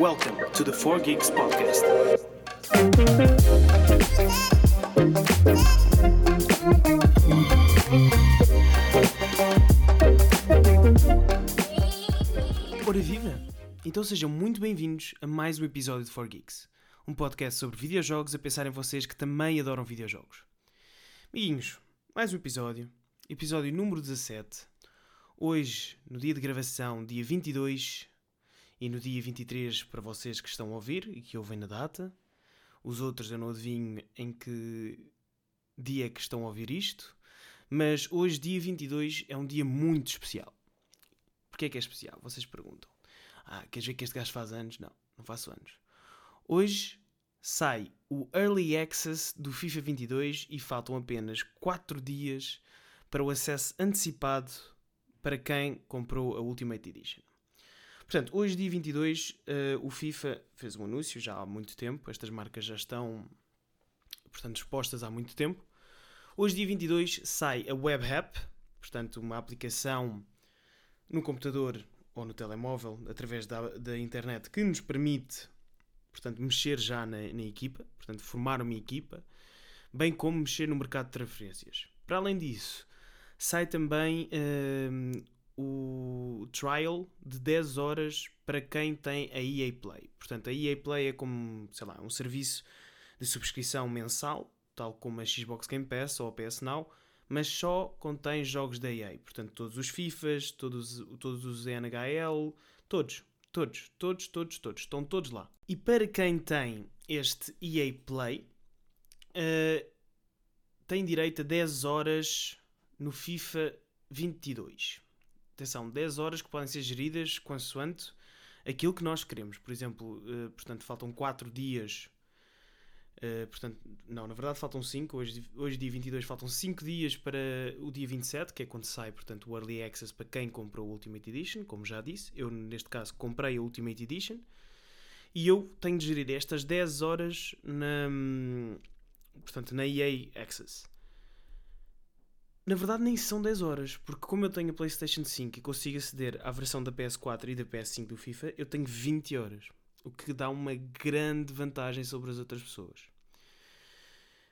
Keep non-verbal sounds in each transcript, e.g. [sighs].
Welcome to the 4 Geeks Podcast. Ora viva! Então sejam muito bem-vindos a mais um episódio de 4 Geeks, um podcast sobre videojogos a pensar em vocês que também adoram videojogos. Amiguinhos, mais um episódio, episódio número 17. Hoje, no dia de gravação, dia 22, e no dia 23 para vocês que estão a ouvir e que ouvem na data. Os outros eu não adivinho em que dia é que estão a ouvir isto, mas hoje, dia 22, é um dia muito especial. Porquê é que é especial? Vocês perguntam. Ah, quer dizer que este gajo faz anos? Não, não faço anos. Hoje sai o Early Access do FIFA 22 e faltam apenas 4 dias para o acesso antecipado para quem comprou a Ultimate Edition. Portanto, hoje, dia 22, uh, eh, o FIFA fez um anúncio já há muito tempo. Estas marcas já estão, portanto, expostas há muito tempo. Hoje, dia 22, sai a Web App, portanto, uma aplicação no computador ou no telemóvel, através da, da internet, que nos permite, portanto, mexer já na, na equipa, portanto, formar uma equipa, bem como mexer no mercado de transferências. Para além disso, sai também uh, o trial de 10 horas para quem tem a EA Play. Portanto, a EA Play é como, sei lá, um serviço de subscrição mensal, tal como a Xbox Game Pass ou a PS Now, mas só contém jogos da EA. Portanto, todos os FIFAs, todos, todos os NHL, todos, todos, todos, todos, todos, estão todos lá. E para quem tem este EA Play, uh, tem direito a 10 horas no FIFA 22 atenção, 10 horas que podem ser geridas consoante aquilo que nós queremos. Por exemplo, uh, portanto, faltam 4 dias. Uh, portanto, não, na verdade faltam 5. Hoje, hoje, dia 22, faltam 5 dias para o dia 27, que é quando sai, portanto, o Early Access para quem comprou o Ultimate Edition, como já disse. Eu, neste caso, comprei a Ultimate Edition. E eu tenho de gerir estas 10 horas na, hum, portanto, na EA Access. Na verdade, nem são 10 horas, porque como eu tenho a PlayStation 5 e consigo aceder à versão da PS4 e da PS5 do FIFA, eu tenho 20 horas, o que dá uma grande vantagem sobre as outras pessoas.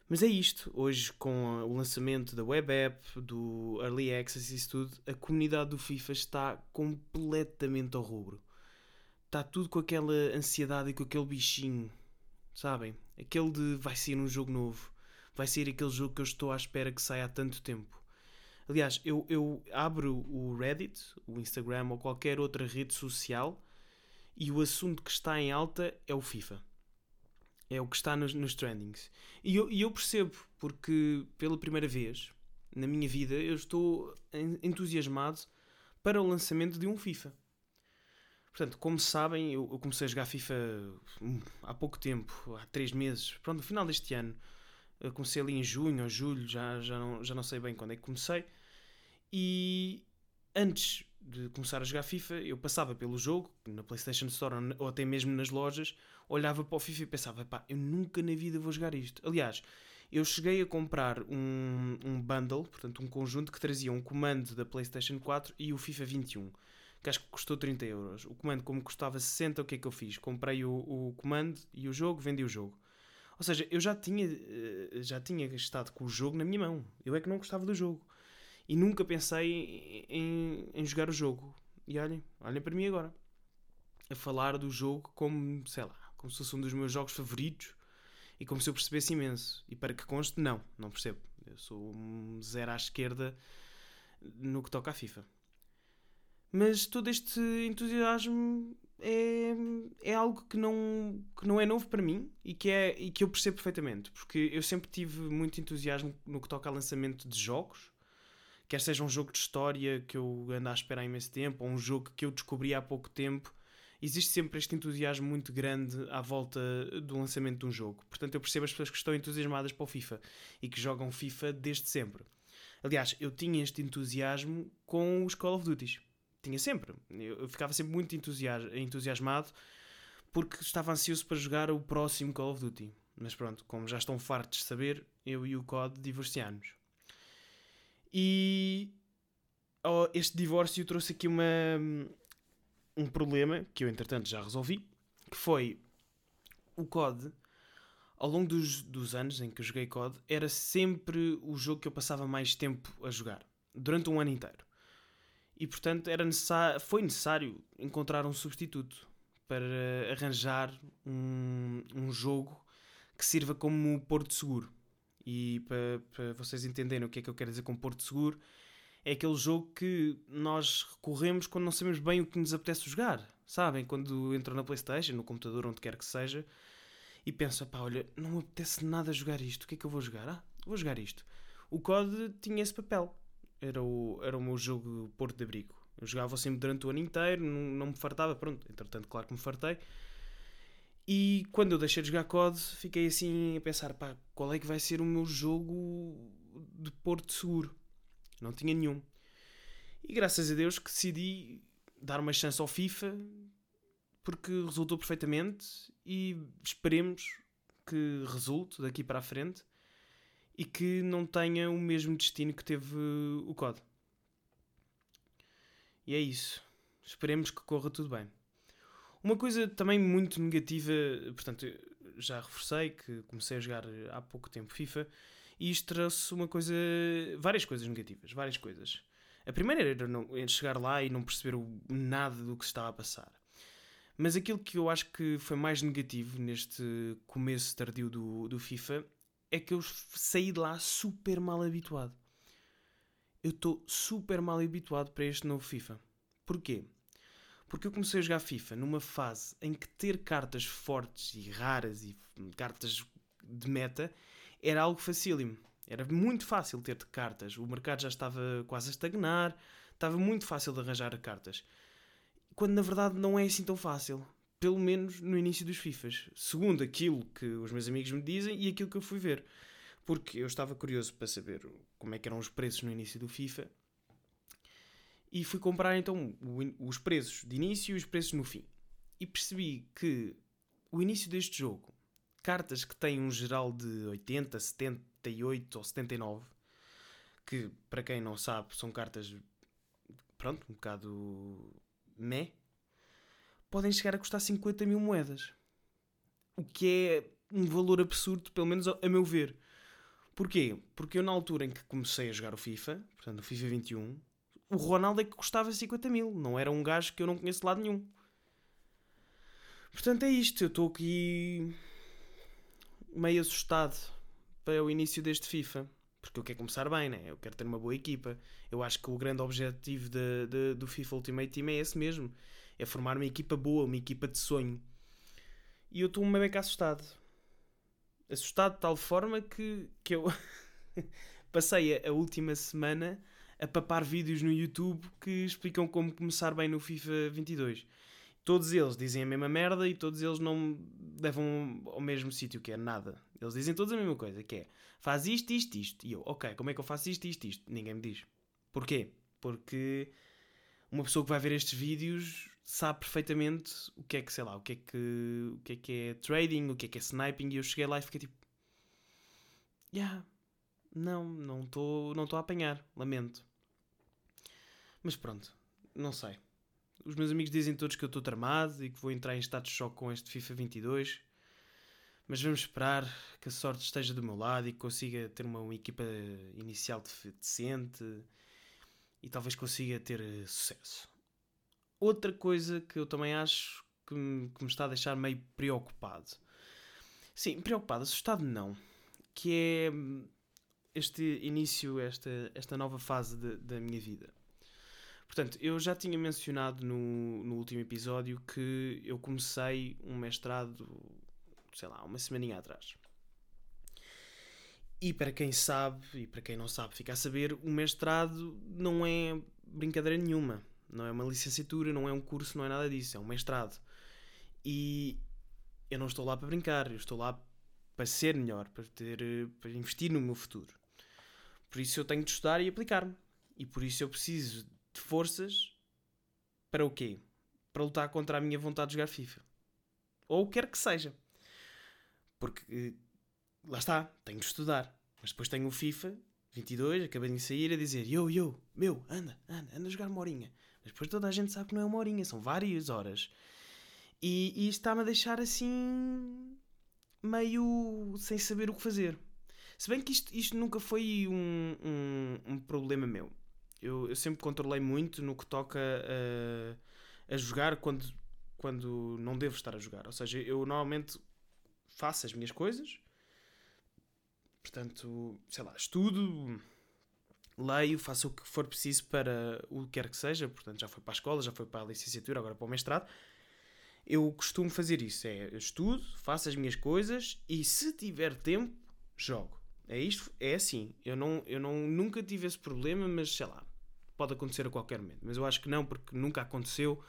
Mas é isto. Hoje, com o lançamento da web app, do Early Access e isso tudo, a comunidade do FIFA está completamente ao rubro. Está tudo com aquela ansiedade e com aquele bichinho, sabem? Aquele de vai ser um jogo novo. Vai ser aquele jogo que eu estou à espera que saia há tanto tempo. Aliás, eu, eu abro o Reddit, o Instagram ou qualquer outra rede social e o assunto que está em alta é o FIFA. É o que está nos, nos trendings. E eu, e eu percebo, porque pela primeira vez na minha vida eu estou entusiasmado para o lançamento de um FIFA. Portanto, como sabem, eu, eu comecei a jogar FIFA hum, há pouco tempo, há três meses, pronto, no final deste ano. Eu comecei ali em junho ou julho, já, já, não, já não sei bem quando é que comecei. E antes de começar a jogar FIFA, eu passava pelo jogo, na PlayStation Store ou até mesmo nas lojas, olhava para o FIFA e pensava: pá, eu nunca na vida vou jogar isto. Aliás, eu cheguei a comprar um, um bundle, portanto, um conjunto que trazia um comando da PlayStation 4 e o FIFA 21, que acho que custou 30 euros. O comando, como custava 60, o que é que eu fiz? Comprei o, o comando e o jogo, vendi o jogo. Ou seja, eu já tinha, eh, já tinha estado com o jogo na minha mão. Eu é que não gostava do jogo e nunca pensei em, em, jogar o jogo. E olhem, olhem para mim agora. A falar do jogo como, sei lá, como se fosse um dos meus jogos favoritos e como se eu percebesse imenso. E para que conste, não, não percebo. Eu sou um zero à esquerda no que toca à FIFA. Mas todo este entusiasmo é, é algo que não, que não é novo para mim e que, é, e que eu percebo perfeitamente. Porque eu sempre tive muito entusiasmo no que toca a lançamento de jogos quer seja um jogo de história que eu ando à espera há imenso tempo, ou um jogo que eu descobri há pouco tempo, existe sempre este entusiasmo muito grande à volta do lançamento de um jogo. Portanto, eu percebo as pessoas que estão entusiasmadas para o FIFA e que jogam FIFA desde sempre. Aliás, eu tinha este entusiasmo com os Call of Duty. Tinha sempre. Eu ficava sempre muito entusiasmado porque estava ansioso para jogar o próximo Call of Duty. Mas pronto, como já estão fartos de saber, eu e o COD divorciámos. E oh, este divórcio trouxe aqui uma, um problema que eu, entretanto, já resolvi, que foi o COD, ao longo dos, dos anos em que eu joguei COD, era sempre o jogo que eu passava mais tempo a jogar, durante um ano inteiro. E portanto era necessário, foi necessário encontrar um substituto para arranjar um, um jogo que sirva como porto seguro. E para, para vocês entenderem o que é que eu quero dizer com porto seguro, é aquele jogo que nós recorremos quando não sabemos bem o que nos apetece jogar. Sabem? Quando entro na Playstation, no computador, onde quer que seja, e penso, pá, olha, não me apetece nada jogar isto, o que é que eu vou jogar? Ah, vou jogar isto. O COD tinha esse papel. Era o, era o meu jogo porto de abrigo. Eu jogava sempre durante o ano inteiro, não, não me fartava, pronto, entretanto, claro que me fartei. E quando eu deixei de jogar COD, fiquei assim a pensar, pá, qual é que vai ser o meu jogo de porto seguro? Não tinha nenhum. E graças a Deus que decidi dar uma chance ao FIFA, porque resultou perfeitamente e esperemos que resulte daqui para a frente e que não tenha o mesmo destino que teve o COD. E é isso. Esperemos que corra tudo bem. Uma coisa também muito negativa, portanto, já reforcei que comecei a jogar há pouco tempo FIFA e isto trouxe uma coisa, várias coisas negativas, várias coisas. A primeira era não, chegar lá e não perceber nada do que se estava a passar. Mas aquilo que eu acho que foi mais negativo neste começo tardio do, do FIFA é que eu saí de lá super mal habituado eu estou super mal habituado para este novo FIFA. Porquê? Porque eu comecei a jogar FIFA numa fase em que ter cartas fortes e raras e cartas de meta era algo facílimo. Era muito fácil ter cartas. O mercado já estava quase a estagnar, estava muito fácil de arranjar cartas. Quando na verdade não é assim tão fácil. Pelo menos no início dos FIFAs. Segundo aquilo que os meus amigos me dizem e aquilo que eu fui ver porque eu estava curioso para saber como é que eram os preços no início do FIFA e fui comprar então os preços de início e os preços no fim. E percebi que o início deste jogo, cartas que têm um geral de 80, 78 ou 79, que para quem não sabe são cartas, pronto, um bocado meh, podem chegar a custar 50 mil moedas. O que é um valor absurdo, pelo menos a meu ver. Porquê? Porque eu, na altura em que comecei a jogar o FIFA, portanto, o FIFA 21, o Ronaldo é que custava 50 mil. Não era um gajo que eu não conheço de lado nenhum. Portanto, é isto. Eu estou aqui meio assustado para o início deste FIFA. Porque eu quero começar bem, né? Eu quero ter uma boa equipa. Eu acho que o grande objetivo de, de, do FIFA Ultimate Team é esse mesmo. É formar uma equipa boa, uma equipa de sonho. E eu estou meio que assustado assustado de tal forma que, que eu [laughs] passei a, última semana a papar vídeos no YouTube que explicam como começar bem no FIFA 22. Todos eles dizem a mesma merda e todos eles não levam ao mesmo sítio, que é nada. Eles dizem todos a mesma coisa, que é faz isto, isto, isto. E eu, ok, como é que eu faço isto, isto, isto? Ninguém me diz. Porquê? Porque uma pessoa que vai ver estes vídeos sabe perfeitamente o que é que, sei lá, o que é que, o que, é, que é trading, o que é que é sniping, e eu cheguei lá e fiquei tipo, yeah, não, não estou não a apanhar, lamento. Mas pronto, não sei. Os meus amigos dizem todos que eu estou tramado e que vou entrar em estado de choque com este FIFA 22. Mas vamos esperar que a sorte esteja do meu lado e que consiga ter uma, uma equipa inicial decente e talvez consiga ter eh, sucesso. Outra coisa que eu também acho que me, que me está a deixar meio preocupado. Sim, preocupado, assustado não. Que é hum, este início, esta, esta nova fase da minha vida. Portanto, eu já tinha mencionado no, no último episódio que eu comecei um mestrado, sei lá, uma semaninha atrás. E para quem sabe e para quem não sabe, fica a saber, o mestrado não é brincadeira nenhuma. Não é uma licenciatura, não é um curso, não é nada disso. É um mestrado. E eu não estou lá para brincar, eu estou lá para ser melhor, para, ter, para investir no meu futuro. Por isso eu tenho de estudar e aplicar-me. E por isso eu preciso de forças para o quê? Para lutar contra a minha vontade de jogar FIFA. Ou o que quer que seja. Porque eh, lá está, tenho de estudar. Mas depois tenho o FIFA 22, acabei de sair a dizer: Yo, yo, meu, anda, anda, anda a jogar uma horinha. Mas depois toda a gente sabe que não é uma horinha, são várias horas. E, e isto está-me a deixar assim. meio sem saber o que fazer. Se bem que isto, isto nunca foi um, um, um problema meu. Eu, eu, sempre controlei muito no que toca a, a jogar quando, quando não devo estar a jogar. Ou seja, eu normalmente faço as minhas coisas, portanto, sei lá, estudo, leio, faço o que for preciso para o que quer que seja. Portanto, já foi para a escola, já foi para a licenciatura, agora para o mestrado. Eu costumo fazer isso: é estudo, faço as minhas coisas e se tiver tempo, jogo. É isto, é assim. Eu não, eu não nunca tive esse problema, mas sei lá, pode acontecer a qualquer momento. Mas eu acho que não, porque nunca aconteceu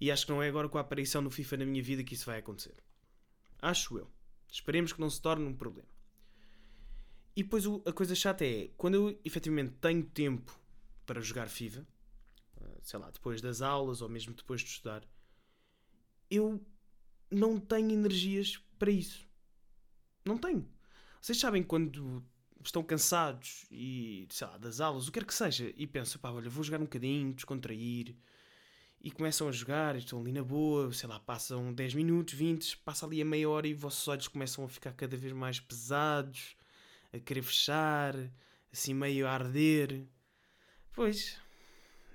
e acho que não é agora com a aparição do FIFA na minha vida que isso vai acontecer. Acho eu. Esperemos que não se torne um problema. E depois a coisa chata é, quando eu efetivamente tenho tempo para jogar FIFA, eh, sei lá, depois das aulas ou mesmo depois de estudar, eu não tenho energias para isso. Não tenho. Vocês sabem quando estão cansados e, sei lá, das aulas, o que quer que seja, e pensam, pá, olha, vou jogar um bocadinho, descontrair, e começam a jogar, estão ali na boa, sei lá, passam 10 minutos, 20, passa ali a meia hora e os vossos olhos começam a ficar cada vez mais pesados, a querer fechar, assim meio a arder. Pois,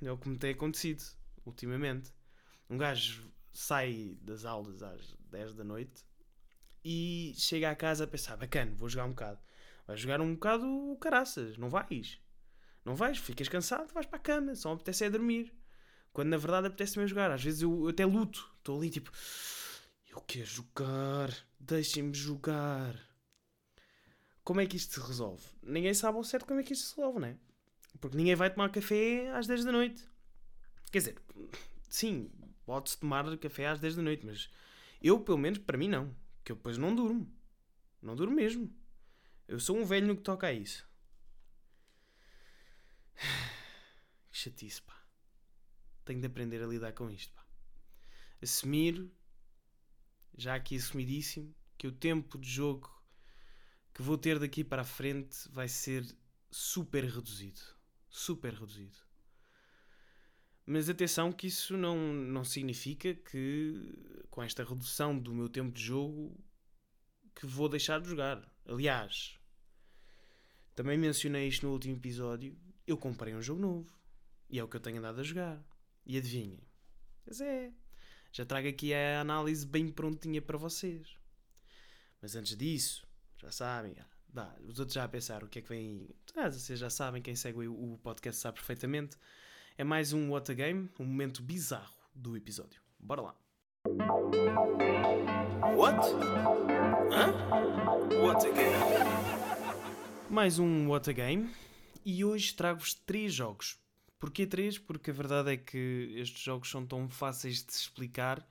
é o que me tem acontecido ultimamente. Um gajo sai das aulas às 10 da noite e chega à casa a pensar: bacana, vou jogar um bocado. Vais jogar um bocado o caraças, não vais. Não vais, ficas cansado, vais para a cama, só apetece é dormir. Quando na verdade apetece-me jogar. Às vezes eu, eu até luto, estou ali tipo: eu quero jogar, deixem-me jogar. Como é que isto se resolve? Ninguém sabe ao certo como é que isto se resolve, não é? Porque ninguém vai tomar café às 10 da noite. Quer dizer, sim, pode-se tomar café às 10 da noite, mas eu, pelo menos, para mim, não. Que eu depois não durmo. Não durmo mesmo. Eu sou um velho no que toca a isso. [sighs] Que chatice, pá. Tenho de aprender a lidar com isto, pá. Assumir, já aqui assumidíssimo, que o tempo de jogo que vou ter daqui para a frente vai ser super reduzido. Super reduzido. Mas atenção que isso não, não significa que com esta redução do meu tempo de jogo que vou deixar de jogar. Aliás, também mencionei isto no último episódio. Eu comprei um jogo novo. E é o que eu tenho andado a jogar. E adivinhem? Pois é. Já trago aqui a análise bem prontinha para vocês. Mas antes disso, já sabem, dá, os outros já a pensar o que é que vem. Ah, vocês já sabem, quem segue o podcast sabe perfeitamente. É mais um What a Game, um momento bizarro do episódio. Bora lá. What? Hã? What a Game? Mais um What a Game e hoje trago-vos três jogos. Porquê três? Porque a verdade é que estes jogos são tão fáceis de explicar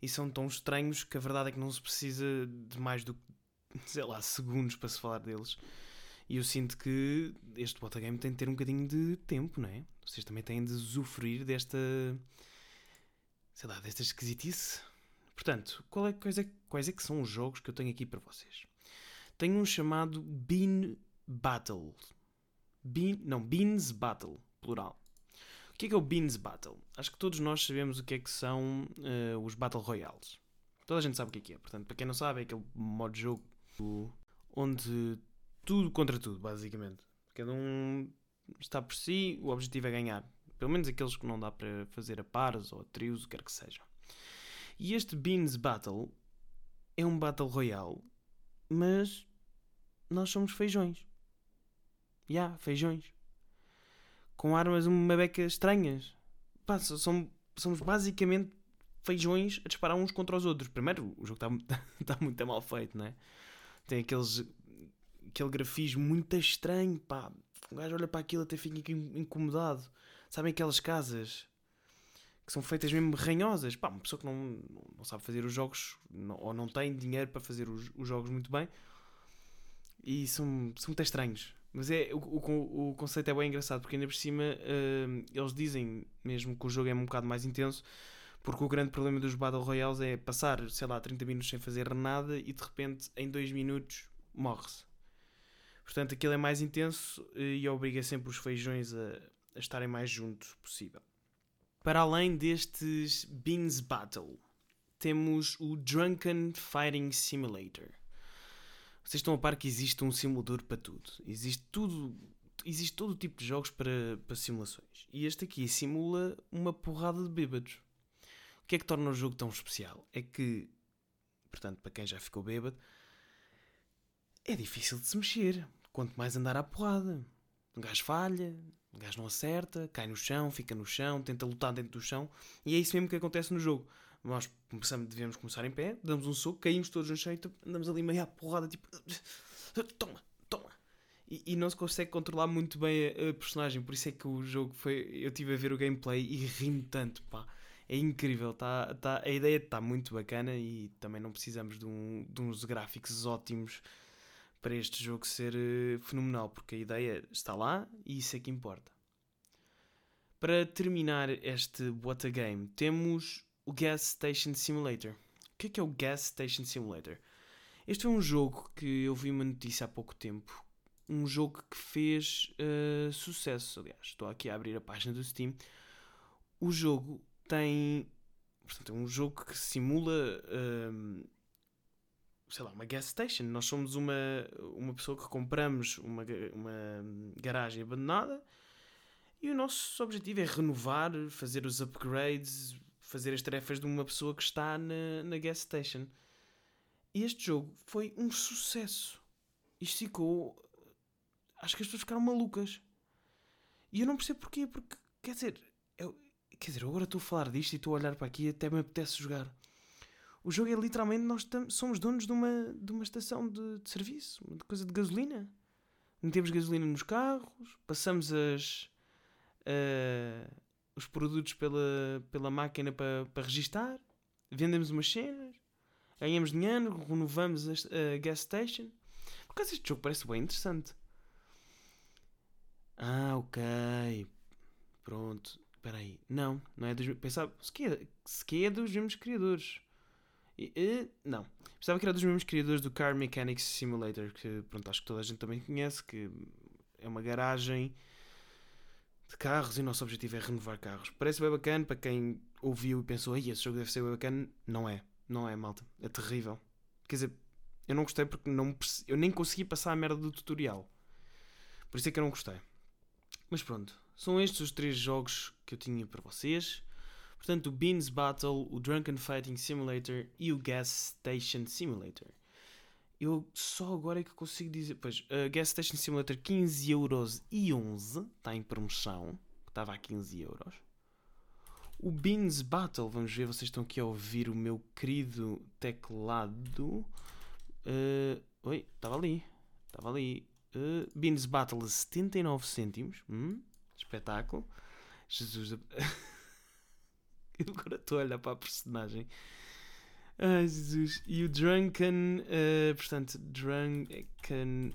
e são tão estranhos que a verdade é que não se precisa de mais do que, sei lá, segundos para se falar deles. E eu sinto que este Game tem de ter um bocadinho de tempo, não é? Vocês também têm de usufruir desta. sei lá, desta esquisitice. Portanto, qual é, quais, é, quais é que são os jogos que eu tenho aqui para vocês? Tenho um chamado Bean Battle. Bean, não, Beans Battle, plural. O que é que é o Beans Battle? Acho que todos nós sabemos o que é que são uh, os Battle Royales. Toda a gente sabe o que é que é. Portanto, para quem não sabe, é aquele modo de jogo onde tudo contra tudo, basicamente. Cada um está por si, o objetivo é ganhar. Pelo menos aqueles que não dá para fazer a pares ou a trios, o que quer que seja. E este Beans Battle é um Battle Royale, mas nós somos feijões. Já, yeah, feijões. Com armas uma beca estranhas. Pá, somos, somos basicamente feijões a disparar uns contra os outros. Primeiro, o jogo está, está [laughs] muito mal feito, não é? Tem aqueles aquele grafismo muito estranho, pá. Um gajo olha para aquilo até fica incomodado. Sabem aquelas casas que são feitas mesmo ranhosas? Pá, uma pessoa que não, não sabe fazer os jogos não, ou não tem dinheiro para fazer os, os jogos muito bem e são, são muito estranhos. Mas é, o, o, o conceito é bem engraçado porque ainda por cima uh, eles dizem mesmo que o jogo é um bocado mais intenso porque o grande problema dos Battle Royales é passar, sei lá, 30 minutos sem fazer nada e de repente em 2 minutos morre-se. Portanto, aquilo é mais intenso eh, e obriga sempre os feijões a, a estarem mais juntos possível. Para além destes Beans Battle, temos o Drunken Fighting Simulator. Vocês estão a par que existe um simulador para tudo. Existe tudo, existe todo tipo de jogos para, para simulações. E este aqui simula uma porrada de bêbados. O que é que torna o jogo tão especial? É que, portanto, para quem já ficou bêbado, é difícil de se mexer. Quanto mais andar à porrada. Um gajo falha, um gajo não acerta, cai no chão, fica no chão, tenta lutar dentro do chão. E é isso mesmo que acontece no jogo. Nós começamos, devemos começar em pé, damos um soco, caímos todos no chão e andamos ali meio à porrada, tipo. Toma, toma. E, e, não se consegue controlar muito bem a, a, personagem. Por isso é que o jogo foi. Eu estive a ver o gameplay e ri-me tanto, pá. É incrível, tá, tá, a ideia está muito bacana e também não precisamos de, um, de uns gráficos ótimos para este jogo ser uh, fenomenal, porque a ideia está lá e isso é que importa. Para terminar este What a Game, temos o Gas Station Simulator. O que é que é o Gas Station Simulator? Este é um jogo que eu vi uma notícia há pouco tempo. Um jogo que fez uh, sucesso, aliás. Estou aqui a abrir a página do Steam. O jogo tem. Portanto, é um jogo que simula uh, sei lá, uma gas station. Nós somos uma, uma pessoa que compramos uma, uma garagem abandonada e o nosso objetivo é renovar, fazer os upgrades, fazer as tarefas de uma pessoa que está na, na gas station. E este jogo foi um sucesso. Isto ficou. Acho que as pessoas ficaram malucas. E eu não percebo porquê, porque, quer dizer, eu, quer dizer, agora estou a falar disto e estou a olhar para aqui e até me apetece jogar. O jogo é literalmente nós somos donos de uma, de uma estação de, de serviço, de coisa de gasolina. Metemos gasolina nos carros, passamos as, uh, os produtos pela, pela máquina para, para registar, vendemos umas cenas, ganhamos dinheiro, renovamos a, a gas station. Por acaso este jogo parece bem interessante. Ah, ok. Pronto. Espera aí. Não, não é dos... Pensava... É, se que é dos mesmos criadores. E, e, não. Pensava que era dos mesmos criadores do Car Mechanics Simulator, que pronto, acho que toda a gente também conhece, que é uma garagem de carros e o nosso objetivo é renovar carros. Parece bem bacana para quem ouviu e pensou, esse jogo deve ser bem bacana. Não é. Não é, malta. É terrível. Quer dizer, eu não gostei porque não, eu nem consegui passar a merda do tutorial. Por isso é que eu não gostei. Mas pronto, são estes os três jogos que eu tinha para vocês. Portanto, o Beans Battle, o Drunken Fighting Simulator e o Gas Station Simulator. Eu só agora é que consigo dizer. Pois, a Gas Station Simulator 15 euros e 11 está em promoção. Estava a 15 euros. O Beans Battle, vamos ver, vocês estão aqui a ouvir o meu querido teclado. Uh, oi, estava ali. Estava ali. Uh, Beans Battle a 79 cêntimos. Hum, espetáculo. Jesus. [laughs] Eu agora estou a olhar para a personagem. Ai Jesus. E o Drunken. Uh, portanto, Drunken.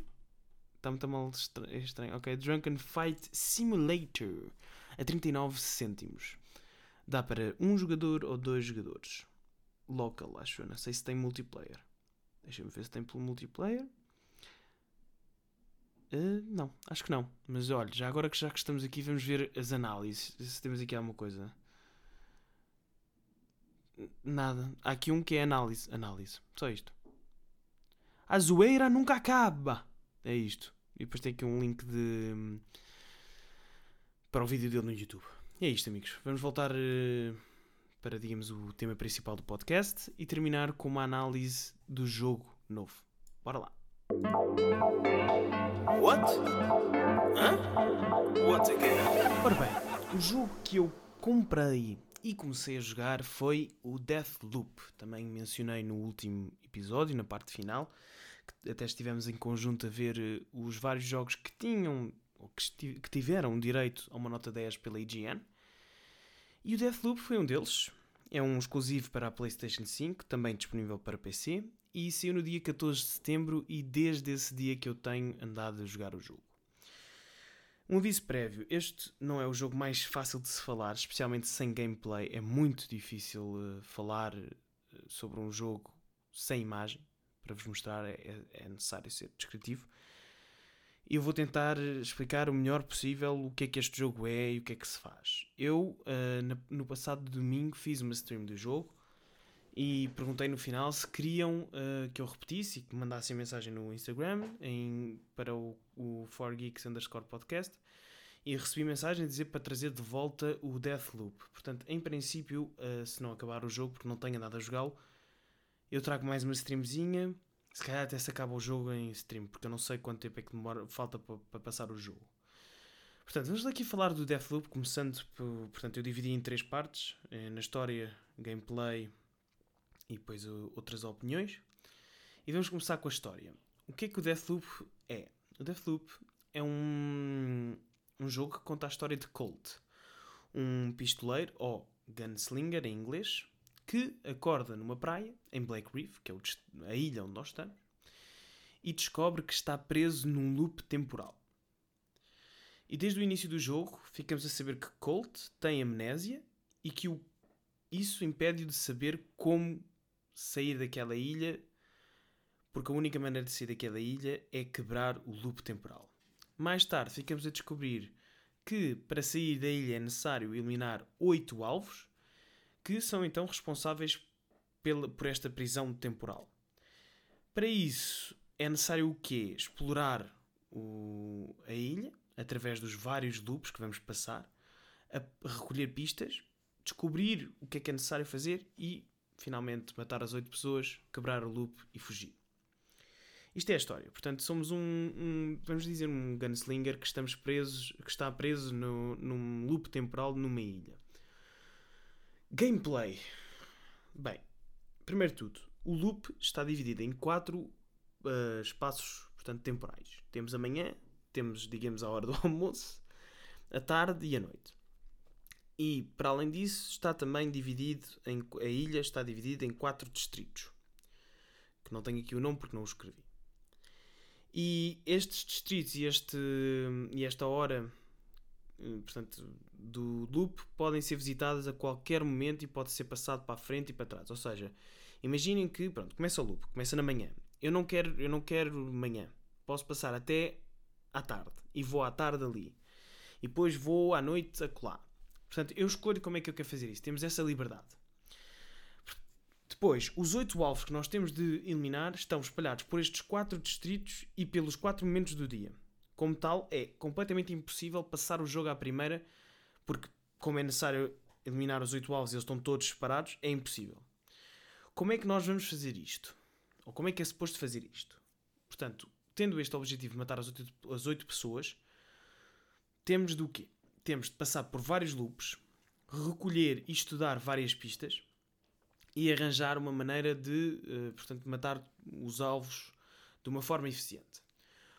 Está muito mal estranho. Ok, Drunken Fight Simulator. A 39 cêntimos. Dá para um jogador ou dois jogadores. Local, acho eu. Não sei se tem multiplayer. Deixa-me ver se tem pelo multiplayer. Uh, não, acho que não. Mas olha, já agora que já que estamos aqui, vamos ver as análises. Se temos aqui alguma coisa. Nada. Há aqui um que é análise. Análise. Só isto. A zoeira nunca acaba. É isto. E depois tem aqui um link de. para o vídeo dele no YouTube. E é isto, amigos. Vamos voltar uh, para, digamos, o tema principal do podcast e terminar com uma análise do jogo novo. Bora lá. What? Hã? What again? Ora bem, o jogo que eu comprei e comecei a jogar foi o Deathloop. Também mencionei no último episódio, na parte final, que até estivemos em conjunto a ver eh, os vários jogos que tinham ou que, tiveram direito a uma nota 10 pela IGN. E o Deathloop foi um deles. É um exclusivo para a PlayStation 5, também disponível para PC, e saiu no dia 14 de setembro e desde esse dia que eu tenho andado a jogar o jogo. Um aviso prévio: este não é o jogo mais fácil de se falar, especialmente sem gameplay. É muito difícil uh, falar uh, sobre um jogo sem imagem. Para vos mostrar, é, é, é necessário ser descritivo. E eu vou tentar explicar o melhor possível o que é que este jogo é e o que é que se faz. Eu, uh, no passado domingo, fiz uma stream do jogo e perguntei no final se queriam uh, que eu repetisse e que mandassem mensagem no Instagram em, para o, o 4Geeks underscore podcast e recebi mensagem a dizer para trazer de volta o Deathloop. Portanto, em princípio, uh, se não acabar o jogo, porque não tenho nada a jogá-lo, eu trago mais uma streamzinha. Se calhar até se acaba o jogo em stream, porque eu não sei quanto tempo é que demora, falta para, para passar o jogo. Portanto, vamos aqui falar do Deathloop, começando por, portanto, eu dividi em três partes, eh, na história, gameplay e depois outras opiniões. E vamos começar com a história. O que é que o Deathloop é? O Deathloop é um, um jogo que conta a história de Colt, um pistoleiro ou gunslinger em inglês, que acorda numa praia em Black Reef, que é a ilha onde nós estamos, e descobre que está preso num loop temporal. E desde o início do jogo ficamos a saber que Colt tem amnésia e que o, isso impede-o de saber como sair daquela ilha, porque a única maneira de sair daquela ilha é quebrar o loop temporal. Mais tarde ficamos a descobrir que para sair da ilha é necessário eliminar oito alvos, que são então responsáveis pela, por esta prisão temporal. Para isso é necessário o quê? Explorar o, a ilha através dos vários loops que vamos passar, a recolher pistas, descobrir o que é que é necessário fazer e finalmente matar as oito pessoas, quebrar o loop e fugir. Isto é a história. Portanto, somos um, um, vamos dizer, um gunslinger que estamos presos, que está preso no, num loop temporal numa ilha. Gameplay. Bem, primeiro de tudo, o loop está dividido em quatro uh, espaços, portanto, temporais. Temos a manhã, temos, digamos, a hora do [laughs] almoço, a tarde e a noite. E, para além disso, está também dividido em, a ilha está dividida em quatro distritos. Que não tenho aqui o nome porque não o escrevi. E estes distritos e, este, e esta hora eh, portanto, do loop podem ser visitadas a qualquer momento e pode ser passado para a frente e para trás. Ou seja, imaginem que pronto, começa o loop, começa na manhã. Eu não quero, eu não quero manhã. Posso passar até à tarde e vou à tarde ali. E depois vou à noite a colar. Portanto, eu escolho como é que eu quero fazer isso. Temos essa liberdade. Depois, os oito alvos que nós temos de eliminar estão espalhados por estes quatro distritos e pelos quatro momentos do dia. Como tal, é completamente impossível passar o jogo à primeira, porque, como é necessário eliminar os oito alvos e eles estão todos separados, é impossível. Como é que nós vamos fazer isto? Ou como é que é suposto fazer isto? Portanto, tendo este objetivo de matar as oito, as oito pessoas, temos do quê? Temos de passar por vários loops, recolher e estudar várias pistas e arranjar uma maneira de, uh, portanto, matar os alvos de uma forma eficiente.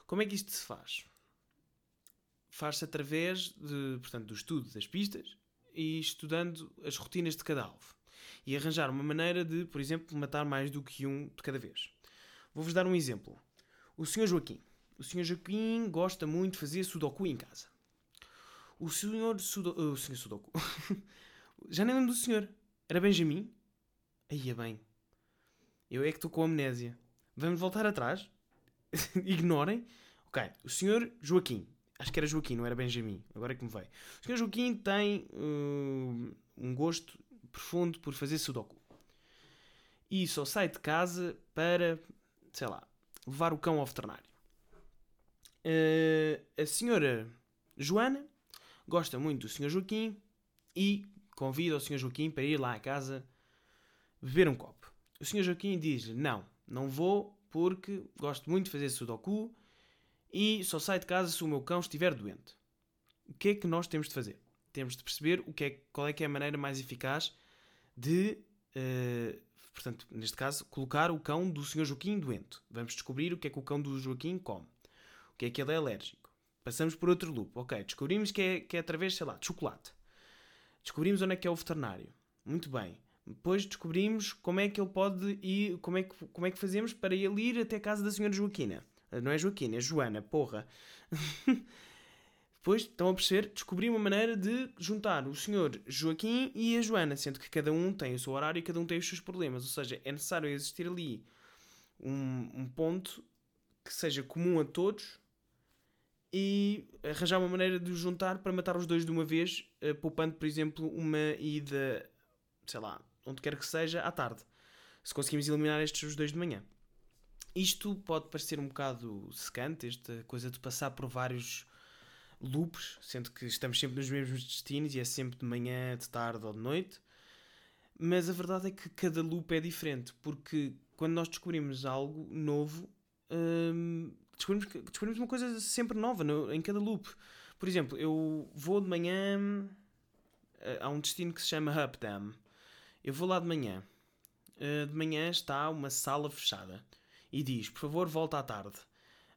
Como é que isto se faz? Faz-se através de, portanto, do estudo das pistas e estudando as rotinas de cada alvo. E arranjar uma maneira de, por exemplo, matar mais do que um de cada vez. Vou-vos dar um exemplo. O Sr. Joaquim. O Sr. Joaquim gosta muito de fazer sudoku em casa. O Sr. Sudo... O Sr. Sudoku. [laughs] Já nem lembro do senhor. Era Benjamin? Aí é bem. Eu é que estou com amnésia. Vamos voltar atrás? [laughs] Ignorem. Ok, o senhor Joaquim. Acho que era Joaquim, não era Benjamin. Agora é que me veio. O senhor Joaquim tem uh, um gosto profundo por fazer sudoku. E só sai de casa para, sei lá, levar o cão ao veterinário. Uh, a senhora Joana gosta muito do senhor Joaquim e convida o senhor Joaquim para ir lá à casa beber um copo. O senhor Joaquim diz Não, não vou porque gosto muito de fazer sudoku e só saio de casa se o meu cão estiver doente. O que é que nós temos de fazer? Temos de perceber o que é, qual é que é a maneira mais eficaz de, uh, portanto, neste caso, colocar o cão do Sr. Joaquim doente. Vamos descobrir o que é que o cão do Joaquim come. O que é que ele é alérgico. Passamos por outro loop. Ok, descobrimos que é, que é através, sei lá, de chocolate. Descobrimos onde é que é o veterinário. Muito bem. Depois descobrimos como é que ele pode ir, como é que, como é que fazemos para ele ir até a casa da senhora Joaquina. Não é Joaquina, é Joana, porra. [laughs] Depois, estão a perceber, descobri uma maneira de juntar o senhor Joaquim e a Joana, sendo que cada um tem o seu horário e cada um tem os seus problemas. Ou seja, é necessário existir ali um, um ponto que seja comum a todos e arranjar uma maneira de os juntar para matar os dois de uma vez, uh, poupando, por exemplo, uma ida, sei lá, onde quer que seja, à tarde. se conseguimos eliminar estes dois de manhã. Isto pode parecer um bocado secante, esta coisa de passar por vários loops, sendo que estamos sempre nos mesmos destinos e é sempre de manhã, de tarde ou de noite. Mas a verdade é que cada loop é diferente, porque quando nós descobrimos algo novo, hum, descobrimos, descobrimos uma coisa sempre nova no, em cada loop. Por exemplo, eu vou de manhã a um destino que se chama Updam. Eu vou lá de manhã. Uh, de manhã está uma sala fechada e diz: Por favor, volta à tarde.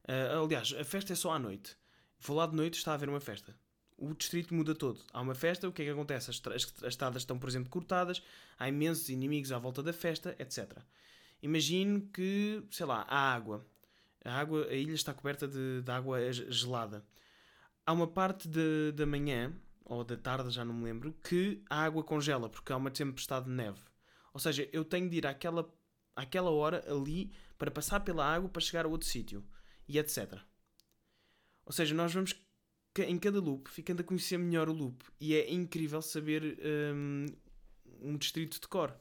Uh, aliás, a festa é só à noite. Vou lá de noite, está a haver uma festa. O distrito muda todo. Há uma festa, o que é que acontece? As, as estradas estão, por exemplo, cortadas, há imensos inimigos à volta da festa, etc. Imagino que, sei lá, há água. A, água, a ilha está coberta de, de água gelada. Há uma parte da manhã, ou da tarde, já não me lembro, que a água congela porque há uma tempestade de neve. Ou seja, eu tenho de ir àquela, àquela hora ali para passar pela água para chegar a outro sítio e etc. Ou seja, nós vamos em cada loop ficando a conhecer melhor o loop e é incrível saber um, um distrito de cor.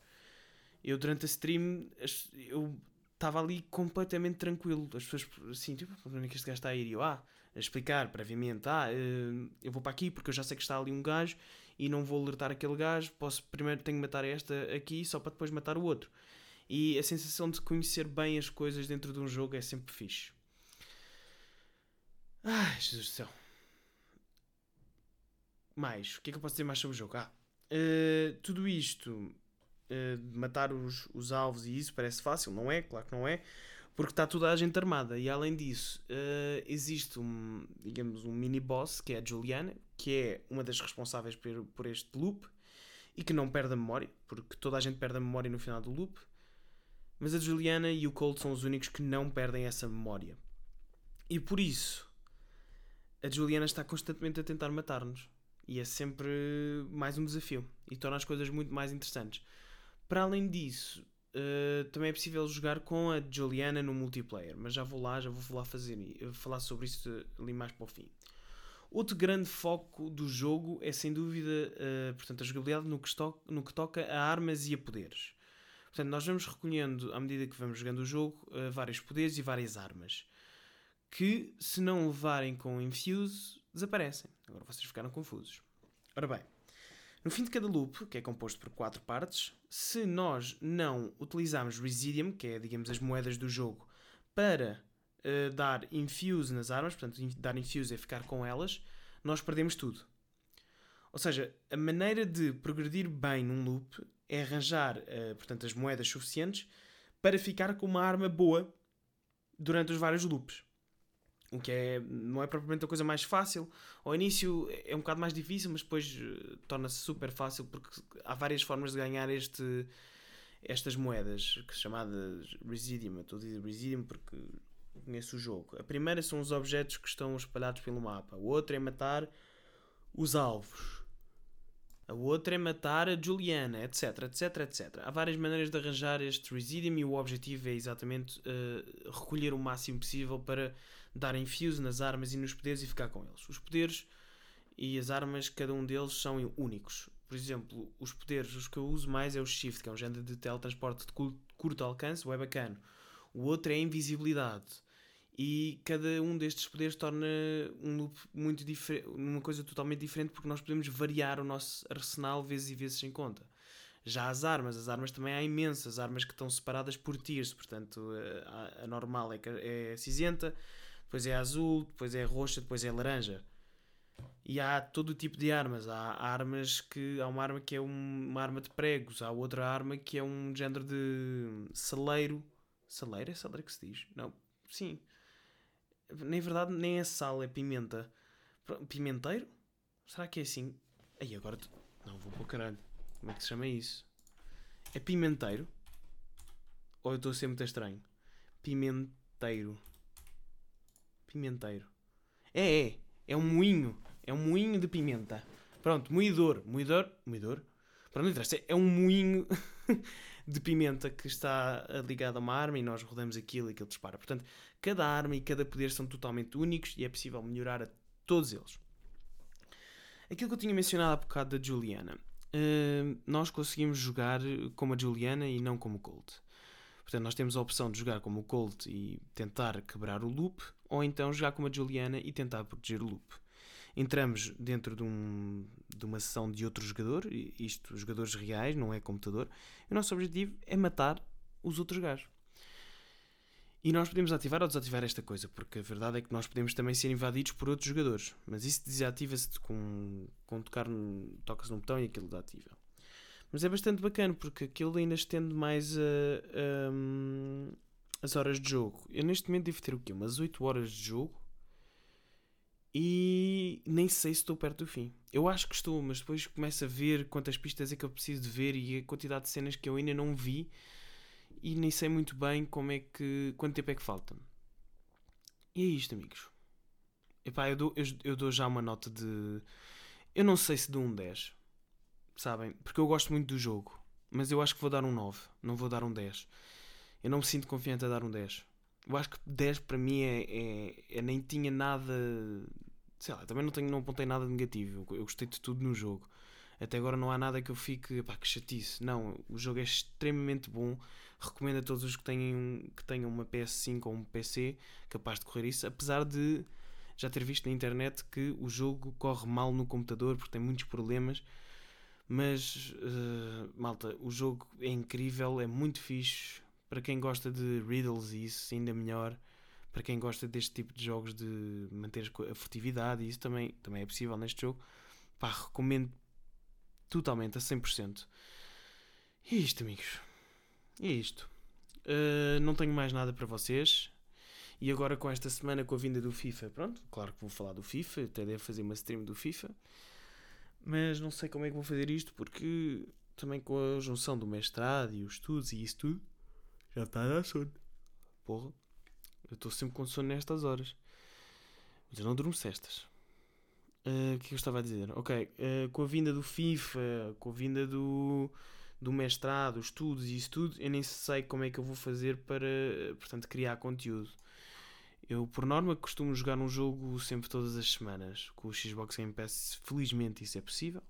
Eu durante a stream eu estava ali completamente tranquilo. As pessoas assim, tipo, onde é que este gajo está a ir? E eu, ah, a explicar previamente, ah, hum, eu vou para aqui porque eu já sei que está ali um gajo e não vou alertar aquele gajo, posso primeiro tenho que matar esta aqui só para depois matar o outro. E a sensação de conhecer bem as coisas dentro de um jogo é sempre fixe. Ai, Jesus do céu. Mais, o que é que eu posso dizer mais sobre o jogo? Ah, uh, tudo isto, uh, matar os, os alvos e isso parece fácil, não é? Claro que não é, porque está toda a gente armada. E além disso, uh, existe um, digamos, um mini-boss que é a Juliana, que é uma das responsáveis por, por este loop e que não perde a memória, porque toda a gente perde a memória no final do loop. Mas a Juliana e o Colt são os únicos que não perdem essa memória. E por isso, a Juliana está constantemente a tentar matar-nos. E é sempre mais um desafio. E torna as coisas muito mais interessantes. Para além disso, uh, também é possível jogar com a Juliana no multiplayer. Mas já vou lá, já vou falar, fazer, falar sobre isso ali mais para o fim. Outro grande foco do jogo é sem dúvida uh, portanto, a jogabilidade no que, no que, toca a armas e a poderes. Portanto, nós vamos recolhendo, à medida que vamos jogando o jogo, uh, vários poderes e várias armas. Que, se não levarem com Infuse, desaparecem. Agora vocês ficaram confusos. Ora bem, no fim de cada loop, que é composto por quatro partes, se nós não utilizarmos Residium, que é, digamos, as moedas do jogo, para uh, dar infuse nas armas, portanto, dar infuse é ficar com elas, nós perdemos tudo. Ou seja, a maneira de progredir bem num loop é arranjar, uh, portanto, as moedas suficientes para ficar com uma arma boa durante os vários loops o que é, não é propriamente a coisa mais fácil. Ao início é um bocado mais difícil, mas depois uh, torna-se super fácil porque há várias formas de ganhar este, estas moedas, que chamadas Residium. estou a dizer Residium porque conheço o jogo. A primeira são os objetos que estão espalhados pelo mapa. O outro é matar os alvos. A outra é matar a Juliana, etc, etc, etc. Há várias maneiras de arranjar este Residium e o objetivo é exatamente uh, recolher o máximo possível para dar infuse nas armas e nos poderes e ficar com eles. Os poderes e as armas, cada um deles são únicos. Por exemplo, os poderes, os que eu uso mais é o Shift, que é um género de teletransporte de curto alcance, o é bacana. O outro é a invisibilidade. E cada um destes poderes torna um loop muito diferente, uma coisa totalmente diferente, porque nós podemos variar o nosso arsenal vezes e vezes sem conta. Já as armas, as armas também há imensas, armas que estão separadas por tiers, portanto a, a normal é, é cinzenta, depois é azul, depois é roxa, depois é laranja. E há todo o tipo de armas. Há armas que. Há uma arma que é um, uma arma de pregos, há outra arma que é um género de saleiro. Saleiro? É saleiro que se diz? Não. Sim. Na verdade, nem é sal, é pimenta. Pimenteiro? Será que é assim? Aí agora. Não, vou para o caralho. Como é que se chama isso? É pimenteiro? Ou eu estou a ser muito estranho? Pimenteiro. Pimenteiro. É, é. É um moinho. É um moinho de pimenta. Pronto, moidor. Moidor. Moidor? Pronto, interessa. É um moinho [laughs] de pimenta que está ligado a uma arma e nós rodamos aquilo e aquilo dispara. Portanto, cada arma e cada poder são totalmente únicos e é possível melhorar a todos eles. Aquilo que eu tinha mencionado há bocado da Juliana. Uh, nós conseguimos jogar como a Juliana e não como o Colt. Portanto, nós temos a opção de jogar como o Colt e tentar quebrar o loop, ou então jogar como a Juliana e tentar proteger o loop. Entramos dentro de, um, de uma sessão de outro jogador, isto, jogadores reais, não é computador, e o nosso objetivo é matar os outros gajos. E nós podemos ativar ou desativar esta coisa, porque a verdade é que nós podemos também ser invadidos por outros jogadores. Mas isso desativa-se com, com tocar no, toca-se num botão e aquilo desativa. Mas é bastante bacana porque aquilo ainda estende mais a, as horas de jogo. Eu neste momento devo ter o quê? Umas 8 horas de jogo e nem sei se estou perto do fim. Eu acho que estou, mas depois começo a ver quantas pistas é que eu preciso de ver e a quantidade de cenas que eu ainda não vi e nem sei muito bem como é que. quanto tempo é que falta. E é isto, amigos. Epá, eu dou, eu, eu dou já uma nota de. Eu não sei se dou um 10 sabem? Porque eu gosto muito do jogo, mas eu acho que vou dar um 9, não vou dar um 10. Eu não me sinto confiante a dar um 10. Eu acho que 10 para mim é, é, é, nem tinha nada. Sei lá, também não, tenho, não apontei nada negativo. Eu gostei de tudo no jogo. Até agora não há nada que eu fique, pá, que chatice. Não, o jogo é extremamente bom. Recomendo a todos os que tenham, que tenham uma PS5 ou um PC capaz de correr isso. Apesar de já ter visto na internet que o jogo corre mal no computador porque tem muitos problemas mas, uh, malta, o jogo é incrível, é muito fixe. Para quem gosta de riddles e isso, ainda melhor. Para quem gosta deste tipo de jogos de manter a furtividade, e isso também, também é possível neste jogo. Pá, recomendo totalmente, a 100%. E é isto, amigos. E é isto. Uh, não tenho mais nada para vocês. E agora com esta semana, com a vinda do FIFA, pronto, claro que vou falar do FIFA, até devo fazer uma stream do FIFA. Mas não sei como é que vou fazer isto porque também com a junção do mestrado e os estudos e isso tudo já está a dar sono. Porra, eu estou sempre com sono nestas horas. Mas eu não durmo cestas. Uh, o que é que eu estava a dizer? Ok, uh, com a vinda do FIFA, com a vinda do, do mestrado, estudos e isso tudo, eu nem sei como é que eu vou fazer para, portanto, criar conteúdo. Eu, por norma, costumo jogar um jogo sempre todas as semanas. Com o Xbox Game Pass, felizmente isso é possível.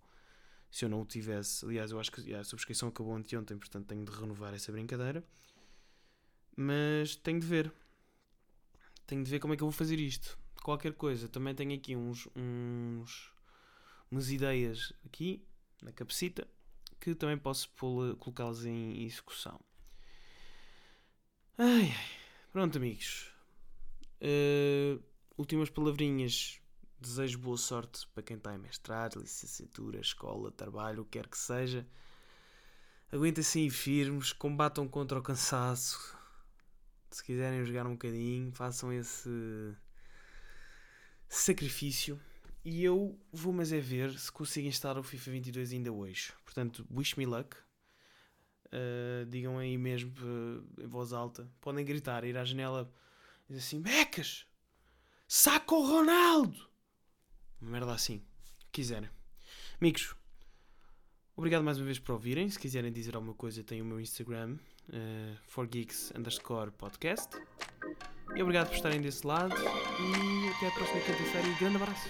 Se eu não o tivesse, aliás, eu acho que a subscrição acabou anteontem, portanto tenho de renovar essa brincadeira. Mas tenho de ver. Tenho de ver como é que eu vou fazer isto. Qualquer coisa. Também tenho aqui uns, uns umas ideias aqui na cabecita que também posso colocá-las em execução. Ai, pronto, amigos. Uh, últimas palavrinhas. Desejo boa sorte para quem está em mestrado, licenciatura, escola, trabalho, o que quer que seja. Aguentem-se firmes, combatam contra o cansaço. Se quiserem jogar um bocadinho, façam esse sacrifício. E eu vou, mas é ver se consigo instalar o FIFA 22 ainda hoje. Portanto, wish me luck. Uh, digam aí mesmo uh, em voz alta. Podem gritar, ir à janela Diz assim: Becas, saca o Ronaldo! Uma merda assim. Quiserem. Amigos, obrigado mais uma vez por ouvirem. Se quiserem dizer alguma coisa, tem o meu Instagram, uh, forgeeks underscore podcast. E obrigado por estarem desse lado. E até a próxima quinta-feira. E grande abraço.